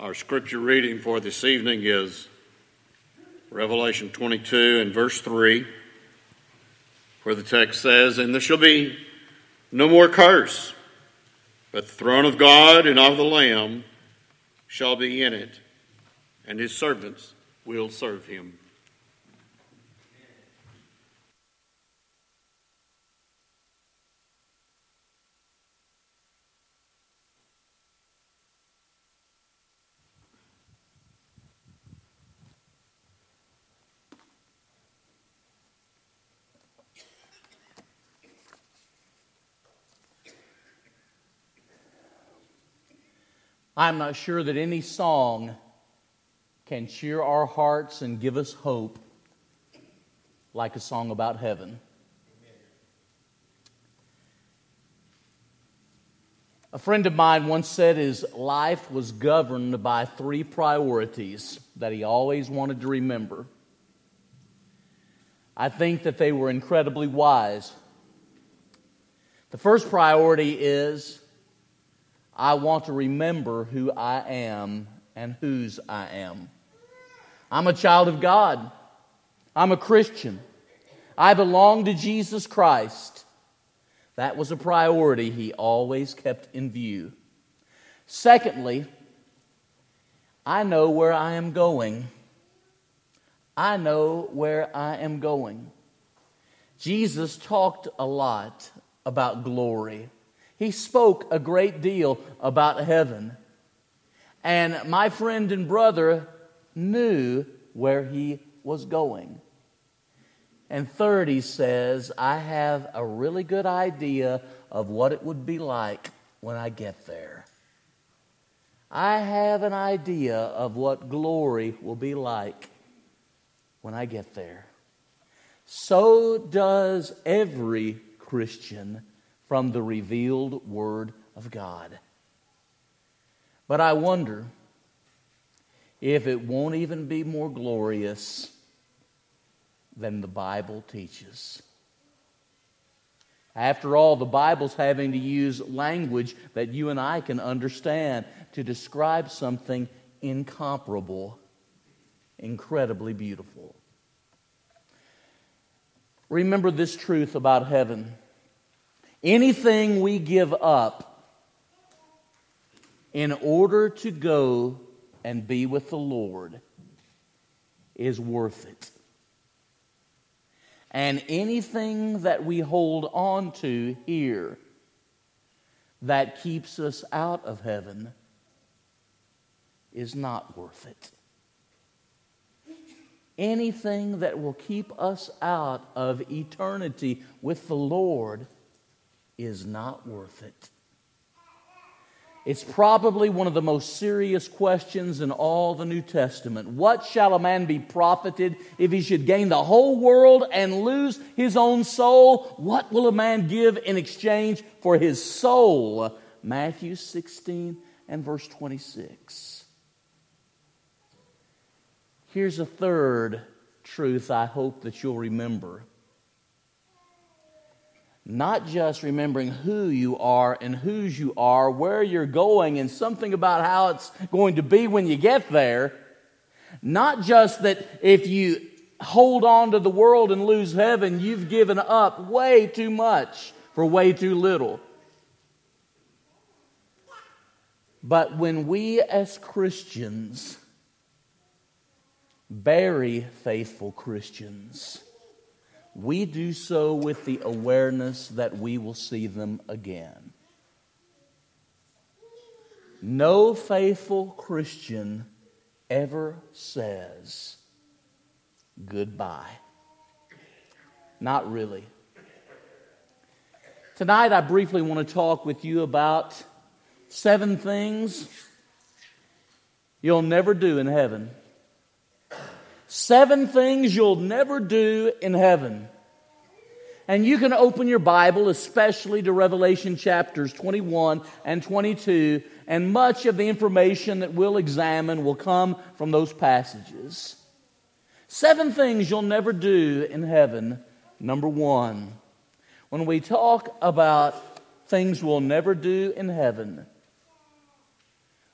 Our scripture reading for this evening is Revelation 22 and verse 3, where the text says, And there shall be no more curse, but the throne of God and of the Lamb shall be in it, and his servants will serve him. I'm not sure that any song can cheer our hearts and give us hope like a song about heaven. A friend of mine once said his life was governed by three priorities that he always wanted to remember. I think that they were incredibly wise. The first priority is I want to remember who I am and whose I am. I'm a child of God. I'm a Christian. I belong to Jesus Christ. That was a priority he always kept in view. Secondly, I know where I am going. I know where I am going. Jesus talked a lot about glory. He spoke a great deal about heaven. And my friend and brother knew where he was going. And third, he says, I have a really good idea of what it would be like when I get there. I have an idea of what glory will be like when I get there. So does every Christian from the revealed Word of God. But I wonder if it won't even be more glorious than the Bible teaches. After all, the Bible's having to use language that you and I can understand to describe something incomparable, incredibly beautiful. Remember this truth about heaven. Anything we give up in order to go and be with the Lord is worth it. And anything that we hold on to here that keeps us out of heaven is not worth it. Anything that will keep us out of eternity with the Lord is not worth it. It's probably one of the most serious questions in all the New Testament. What shall a man be profited if he should gain the whole world and lose his own soul? What will a man give in exchange for his soul? Matthew 16 and verse 26. Here's a third truth I hope that you'll remember not just remembering who you are and whose you are, where you're going, and something about how it's going to be when you get there. Not just that if you hold on to the world and lose heaven, you've given up way too much for way too little. But when we as Christians bury faithful Christians, we do so with the awareness that we will see them again. No faithful Christian ever says goodbye. Not really. Tonight, I briefly want to talk with you about seven things you'll never do in heaven. Seven things you'll never do in heaven. And you can open your Bible, especially to Revelation chapters 21 and 22, and much of the information that we'll examine will come from those passages. Seven things you'll never do in heaven. Number one, when we talk about things we'll never do in heaven,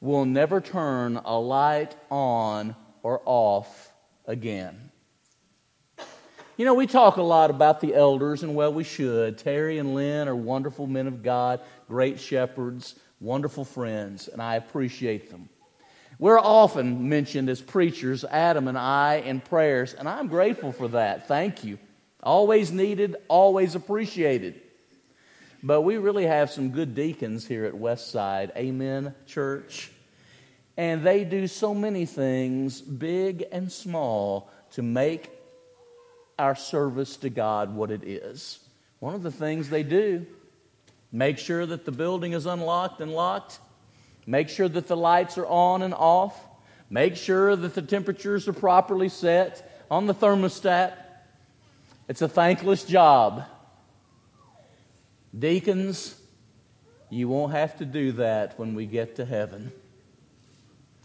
we'll never turn a light on or off again. You know, we talk a lot about the elders, and well, we should. Terry and Lynn are wonderful men of God, great shepherds, wonderful friends, and I appreciate them. We're often mentioned as preachers, Adam and I, in prayers, and I'm grateful for that. Thank you. Always needed, always appreciated. But we really have some good deacons here at Westside. Amen, church. And they do so many things, big and small, to make our service to God what it is. One of the things they do, make sure that the building is unlocked and locked, make sure that the lights are on and off, make sure that the temperatures are properly set on the thermostat. It's a thankless job. Deacons, you won't have to do that when we get to heaven.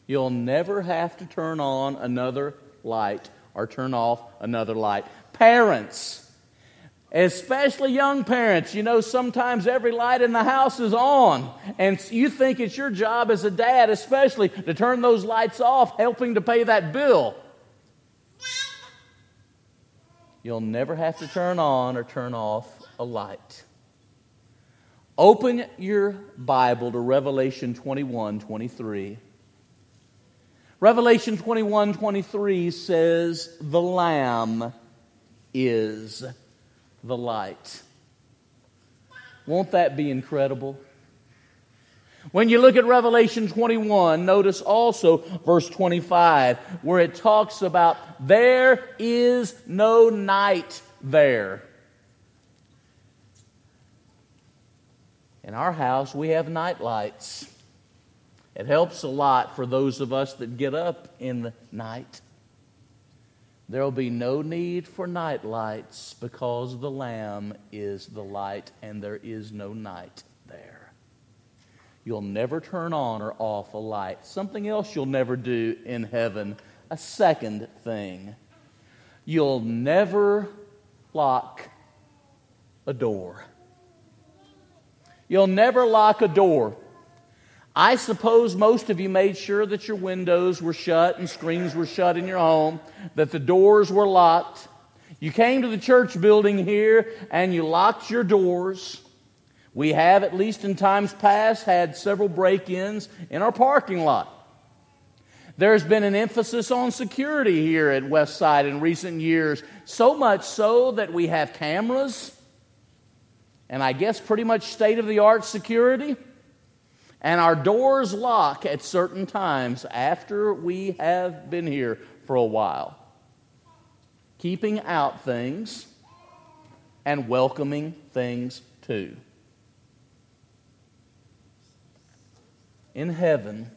You'll never have to turn on another light or turn off another light. Parents, especially young parents, you know, sometimes every light in the house is on, and you think it's your job as a dad, especially, to turn those lights off, helping to pay that bill. You'll never have to turn on or turn off a light. Open your Bible to Revelation 21 23. Revelation 21 23 says, The Lamb is the light. Won't that be incredible? When you look at Revelation 21, notice also verse 25, where it talks about there is no night there. In our house, we have night lights. It helps a lot for those of us that get up in the night. There will be no need for night lights because the Lamb is the light and there is no night there. You'll never turn on or off a light. Something else you'll never do in heaven, a second thing. You'll never lock a door. You'll never lock a door. I suppose most of you made sure that your windows were shut and screens were shut in your home, that the doors were locked. You came to the church building here and you locked your doors. We have, at least in times past, had several break ins in our parking lot. There's been an emphasis on security here at Westside in recent years, so much so that we have cameras and I guess pretty much state of the art security and our doors lock at certain times after we have been here for a while, keeping out things and welcoming things too. In heaven,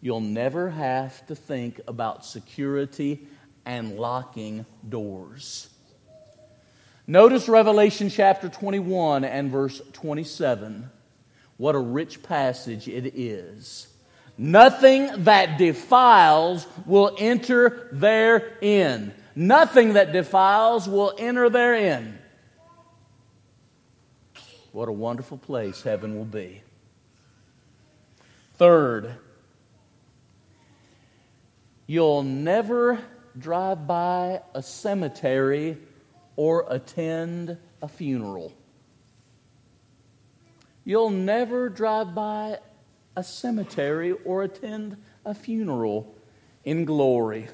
you'll never have to think about security and locking doors. Notice Revelation chapter 21 and verse 27. What a rich passage it is. Nothing that defiles will enter therein. Nothing that defiles will enter therein. What a wonderful place heaven will be. Third, you'll never drive by a cemetery or attend a funeral. You'll never drive by a cemetery or attend a funeral in glory.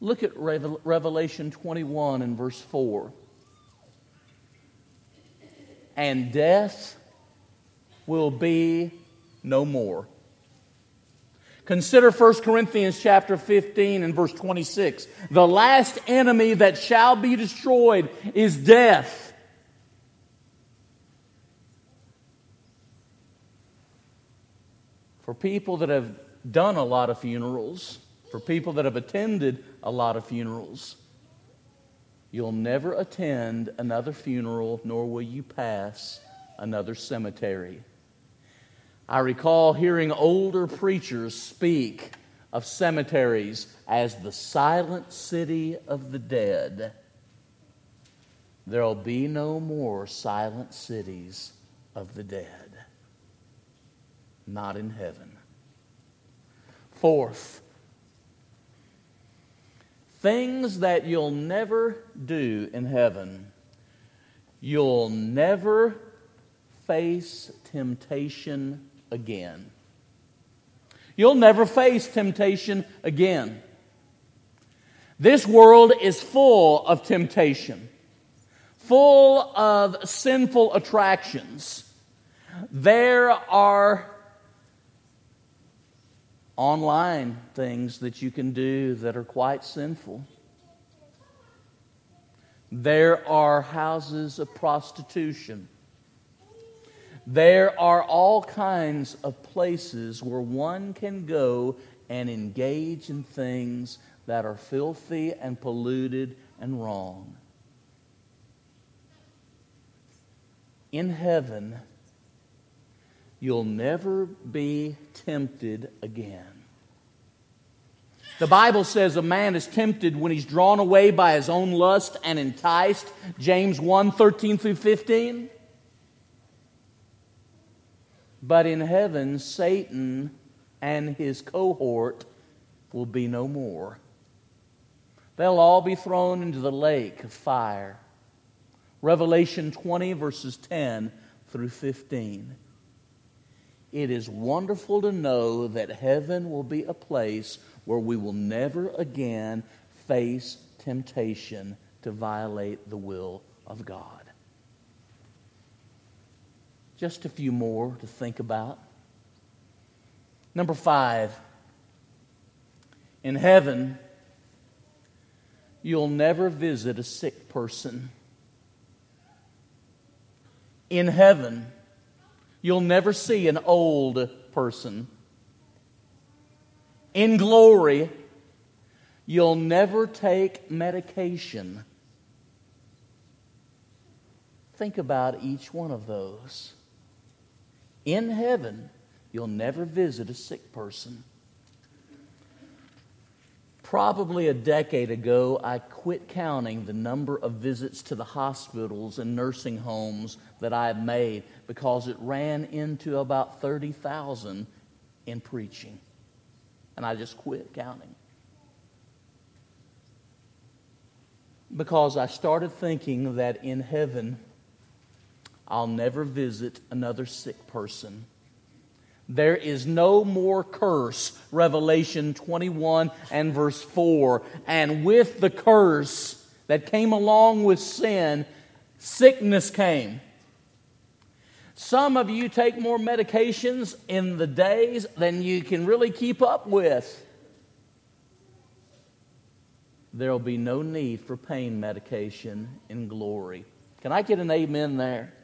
Look at Revelation 21 and verse 4. And death will be no more. Consider 1 Corinthians chapter 15 and verse 26. The last enemy that shall be destroyed is death. For people that have done a lot of funerals, for people that have attended a lot of funerals, you'll never attend another funeral, nor will you pass another cemetery. I recall hearing older preachers speak of cemeteries as the silent city of the dead. There'll be no more silent cities of the dead. Not in heaven. Fourth, things that you'll never do in heaven. You'll never face temptation again. You'll never face temptation again. This world is full of temptation, full of sinful attractions. There are online things that you can do that are quite sinful. There are houses of prostitution. There are all kinds of places where one can go and engage in things that are filthy and polluted and wrong. In heaven, you'll never be tempted again. The Bible says a man is tempted when he's drawn away by his own lust and enticed. James 1 13 through 15. But in heaven, Satan and his cohort will be no more. They'll all be thrown into the lake of fire. Revelation 20, verses 10 through 15. It is wonderful to know that heaven will be a place where we will never again face temptation to violate the will of God. Just a few more to think about. Number five, in heaven, you'll never visit a sick person. In heaven, you'll never see an old person. In glory, you'll never take medication. Think about each one of those. In heaven, you'll never visit a sick person. Probably a decade ago, I quit counting the number of visits to the hospitals and nursing homes that I have made because it ran into about 30,000 in preaching. And I just quit counting. Because I started thinking that in heaven, I'll never visit another sick person there is no more curse. Revelation 21 and verse 4. And with the curse that came along with sin, sickness came. Some of you take more medications in the days than you can really keep up with. There will be no need for pain medication in glory. Can I get an amen there?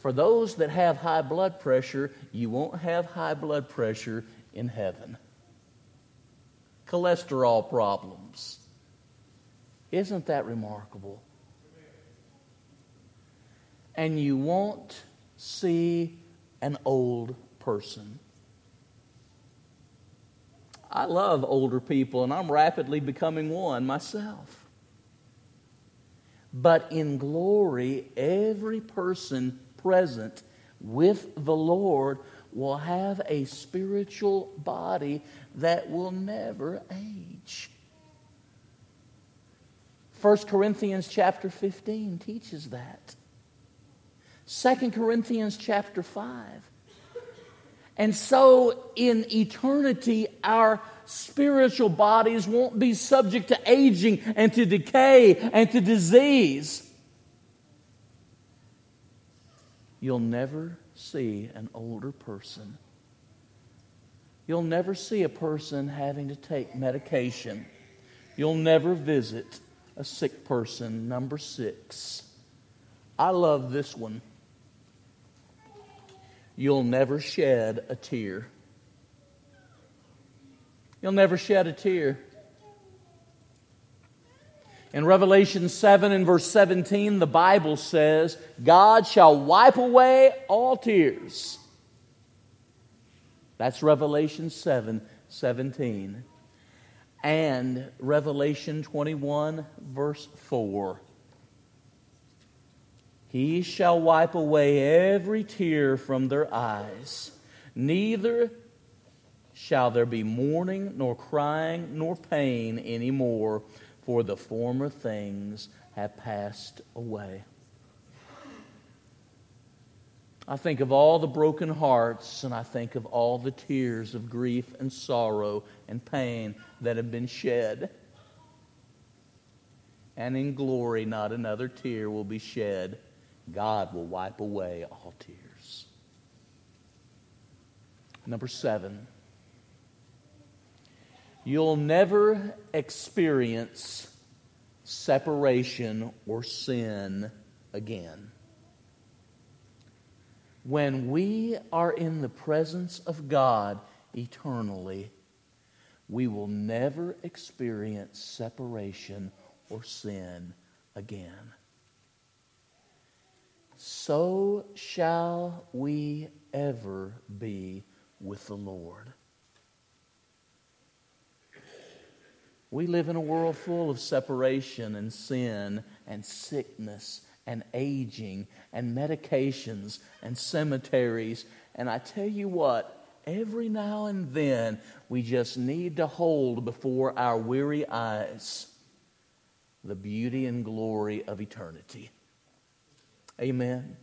For those that have high blood pressure, you won't have high blood pressure in heaven. Cholesterol problems. Isn't that remarkable? And you won't see an old person. I love older people, and I'm rapidly becoming one myself. But in glory, every person present with the Lord will have a spiritual body that will never age. 1 Corinthians chapter 15 teaches that. 2 Corinthians chapter 5. And so in eternity, our spiritual bodies won't be subject to aging and to decay and to disease. You'll never see an older person. You'll never see a person having to take medication. You'll never visit a sick person. Number six. I love this one. You'll never shed a tear. You'll never shed a tear. In Revelation 7 and verse 17, the Bible says, God shall wipe away all tears. That's Revelation 7 17. And Revelation 21, verse 4. He shall wipe away every tear from their eyes. Neither shall there be mourning, nor crying, nor pain any more, for the former things have passed away. I think of all the broken hearts, and I think of all the tears of grief and sorrow and pain that have been shed. And in glory, not another tear will be shed. God will wipe away all tears. Number seven, you'll never experience separation or sin again. When we are in the presence of God eternally, we will never experience separation or sin again. So shall we ever be with the Lord. We live in a world full of separation and sin and sickness and aging and medications and cemeteries. And I tell you what, every now and then we just need to hold before our weary eyes the beauty and glory of eternity. Amen.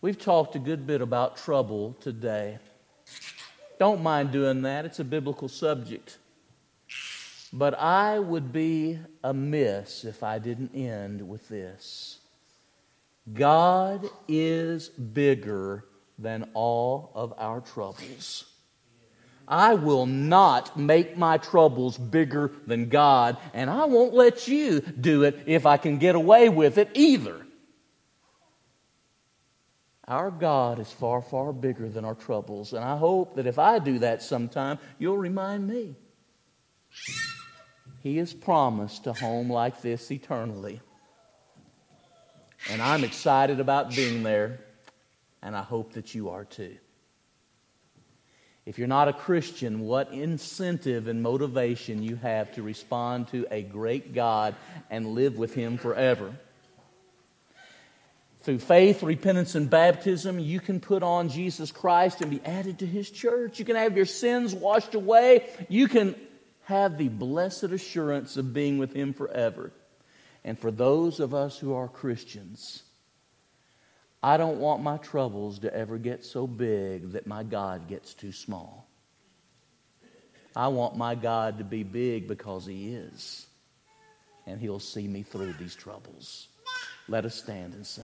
We've talked a good bit about trouble today. Don't mind doing that, it's a biblical subject. But I would be amiss if I didn't end with this God is bigger than all of our troubles. I will not make my troubles bigger than God, and I won't let you do it if I can get away with it either. Our God is far, far bigger than our troubles, and I hope that if I do that sometime, you'll remind me. He has promised a home like this eternally. And I'm excited about being there, and I hope that you are too. If you're not a Christian, what incentive and motivation you have to respond to a great God and live with Him forever. Through faith, repentance, and baptism, you can put on Jesus Christ and be added to His church. You can have your sins washed away. You can have the blessed assurance of being with Him forever. And for those of us who are Christians, I don't want my troubles to ever get so big that my God gets too small. I want my God to be big because He is, and He'll see me through these troubles. Let us stand and sing.